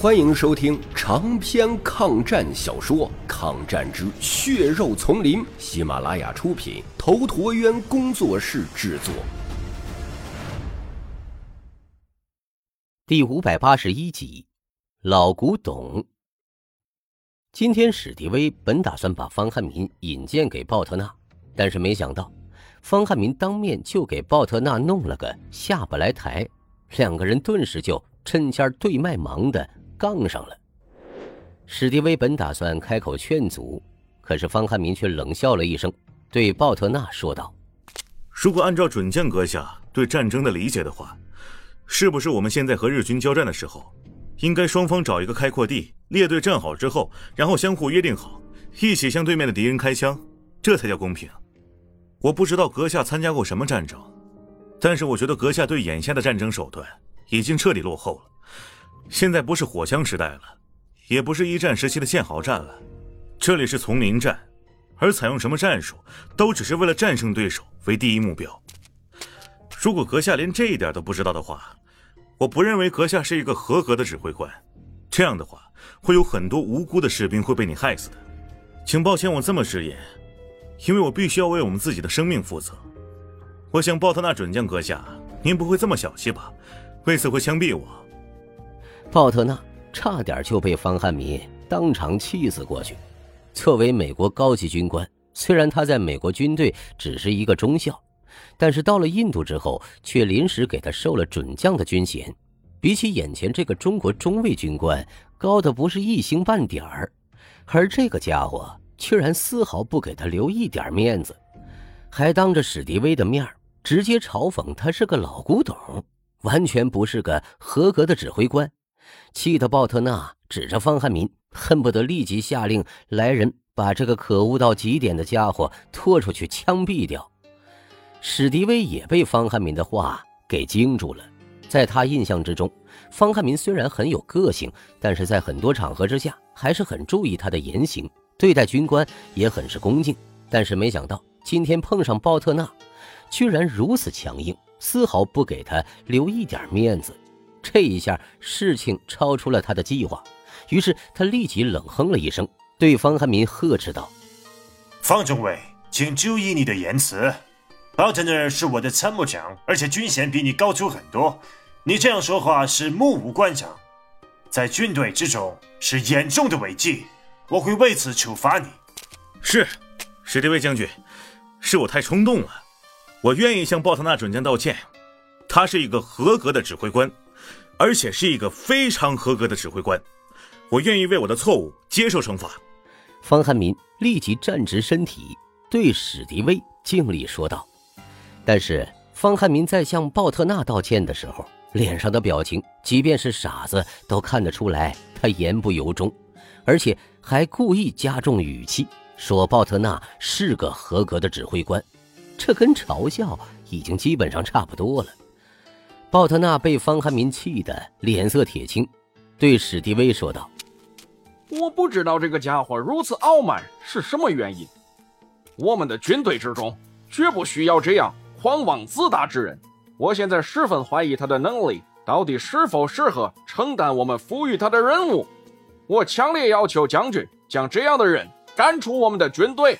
欢迎收听长篇抗战小说《抗战之血肉丛林》，喜马拉雅出品，头陀渊工作室制作。第五百八十一集，老古董。今天史迪威本打算把方汉民引荐给鲍特纳，但是没想到方汉民当面就给鲍特纳弄了个下不来台，两个人顿时就针尖对麦芒的。杠上了。史迪威本打算开口劝阻，可是方汉民却冷笑了一声，对鲍特纳说道：“如果按照准将阁下对战争的理解的话，是不是我们现在和日军交战的时候，应该双方找一个开阔地，列队站好之后，然后相互约定好，一起向对面的敌人开枪，这才叫公平？我不知道阁下参加过什么战争，但是我觉得阁下对眼下的战争手段已经彻底落后了。”现在不是火枪时代了，也不是一战时期的堑壕战了，这里是丛林战，而采用什么战术，都只是为了战胜对手为第一目标。如果阁下连这一点都不知道的话，我不认为阁下是一个合格的指挥官。这样的话，会有很多无辜的士兵会被你害死的。请抱歉我这么直言，因为我必须要为我们自己的生命负责。我想鲍特纳准将阁下，您不会这么小气吧？为此会枪毙我？鲍特纳差点就被方汉民当场气死过去。作为美国高级军官，虽然他在美国军队只是一个中校，但是到了印度之后，却临时给他授了准将的军衔，比起眼前这个中国中尉军官，高的不是一星半点儿。而这个家伙居然丝毫不给他留一点面子，还当着史迪威的面直接嘲讽他是个老古董，完全不是个合格的指挥官。气得鲍特纳指着方汉民，恨不得立即下令来人把这个可恶到极点的家伙拖出去枪毙掉。史迪威也被方汉民的话给惊住了。在他印象之中，方汉民虽然很有个性，但是在很多场合之下还是很注意他的言行，对待军官也很是恭敬。但是没想到今天碰上鲍特纳，居然如此强硬，丝毫不给他留一点面子。这一下事情超出了他的计划，于是他立即冷哼了一声，对方汉民呵斥道：“方中尉，请注意你的言辞。奥特纳是我的参谋长，而且军衔比你高出很多。你这样说话是目无官长，在军队之中是严重的违纪，我会为此处罚你。”是，史迪威将军，是我太冲动了，我愿意向鲍特纳准将道歉。他是一个合格的指挥官。而且是一个非常合格的指挥官，我愿意为我的错误接受惩罚。方汉民立即站直身体，对史迪威敬礼说道。但是方汉民在向鲍特纳道歉的时候，脸上的表情，即便是傻子都看得出来，他言不由衷，而且还故意加重语气，说鲍特纳是个合格的指挥官，这跟嘲笑已经基本上差不多了。鲍特纳被方汉民气得脸色铁青，对史迪威说道：“我不知道这个家伙如此傲慢是什么原因。我们的军队之中绝不需要这样狂妄自大之人。我现在十分怀疑他的能力到底是否适合承担我们赋予他的任务。我强烈要求将军将这样的人赶出我们的军队。”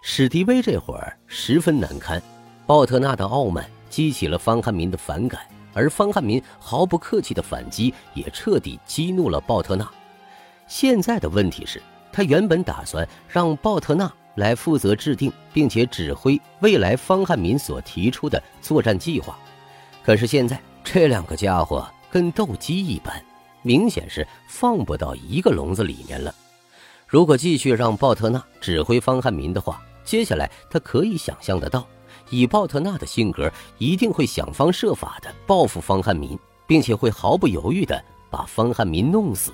史迪威这会儿十分难堪，鲍特纳的傲慢。激起了方汉民的反感，而方汉民毫不客气的反击也彻底激怒了鲍特纳。现在的问题是，他原本打算让鲍特纳来负责制定并且指挥未来方汉民所提出的作战计划，可是现在这两个家伙跟斗鸡一般，明显是放不到一个笼子里面了。如果继续让鲍特纳指挥方汉民的话，接下来他可以想象得到。以鲍特纳的性格，一定会想方设法的报复方汉民，并且会毫不犹豫的把方汉民弄死。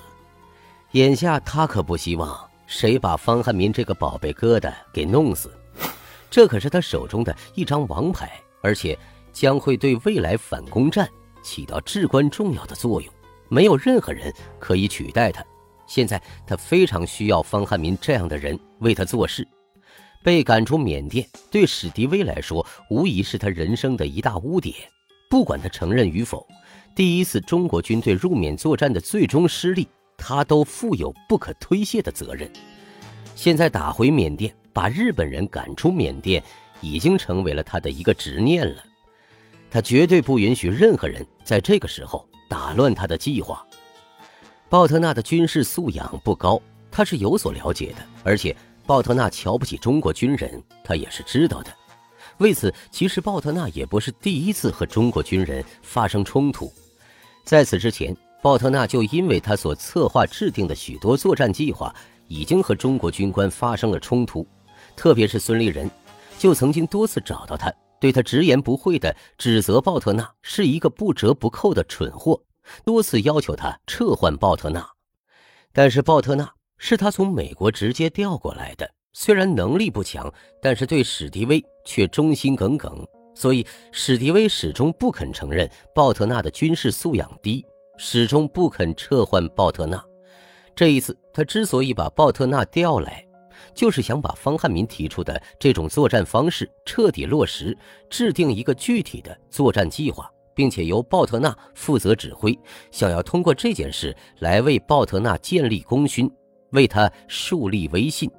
眼下他可不希望谁把方汉民这个宝贝疙瘩给弄死，这可是他手中的一张王牌，而且将会对未来反攻战起到至关重要的作用。没有任何人可以取代他。现在他非常需要方汉民这样的人为他做事。被赶出缅甸，对史迪威来说无疑是他人生的一大污点。不管他承认与否，第一次中国军队入缅作战的最终失利，他都负有不可推卸的责任。现在打回缅甸，把日本人赶出缅甸，已经成为了他的一个执念了。他绝对不允许任何人在这个时候打乱他的计划。鲍特纳的军事素养不高，他是有所了解的，而且鲍特纳瞧不起中国军人，他也是知道的。为此，其实鲍特纳也不是第一次和中国军人发生冲突。在此之前，鲍特纳就因为他所策划制定的许多作战计划，已经和中国军官发生了冲突。特别是孙立人，就曾经多次找到他，对他直言不讳地指责鲍特纳是一个不折不扣的蠢货，多次要求他撤换鲍特纳。但是鲍特纳是他从美国直接调过来的。虽然能力不强，但是对史迪威却忠心耿耿，所以史迪威始终不肯承认鲍特纳的军事素养低，始终不肯撤换鲍特纳。这一次，他之所以把鲍特纳调来，就是想把方汉民提出的这种作战方式彻底落实，制定一个具体的作战计划，并且由鲍特纳负责指挥，想要通过这件事来为鲍特纳建立功勋，为他树立威信。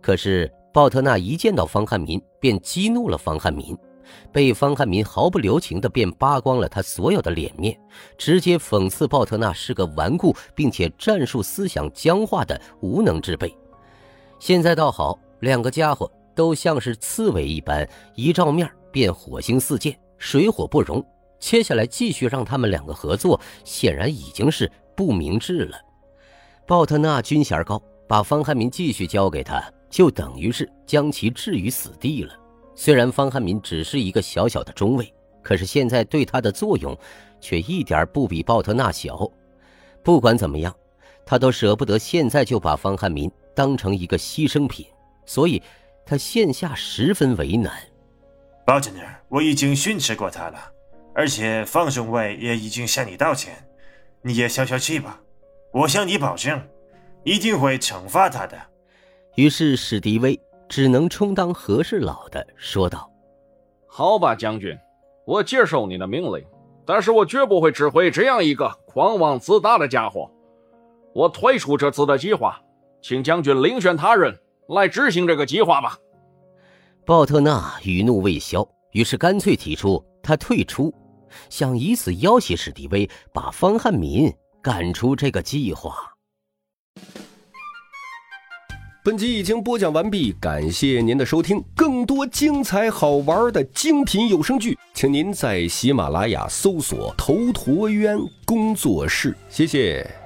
可是鲍特纳一见到方汉民，便激怒了方汉民，被方汉民毫不留情的便扒光了他所有的脸面，直接讽刺鲍特纳是个顽固并且战术思想僵化的无能之辈。现在倒好，两个家伙都像是刺猬一般，一照面便火星四溅，水火不容。接下来继续让他们两个合作，显然已经是不明智了。鲍特纳军衔高，把方汉民继续交给他。就等于是将其置于死地了。虽然方汉民只是一个小小的中尉，可是现在对他的作用，却一点不比鲍特纳小。不管怎么样，他都舍不得现在就把方汉民当成一个牺牲品，所以，他现下十分为难。鲍特纳，我已经训斥过他了，而且方中尉也已经向你道歉，你也消消气吧。我向你保证，一定会惩罚他的。于是史迪威只能充当和事佬的说道：“好吧，将军，我接受你的命令，但是我绝不会指挥这样一个狂妄自大的家伙。我退出这次的计划，请将军另选他人来执行这个计划吧。”鲍特纳余怒未消，于是干脆提出他退出，想以此要挟史迪威把方汉民赶出这个计划。本集已经播讲完毕，感谢您的收听。更多精彩好玩的精品有声剧，请您在喜马拉雅搜索“头陀渊工作室”。谢谢。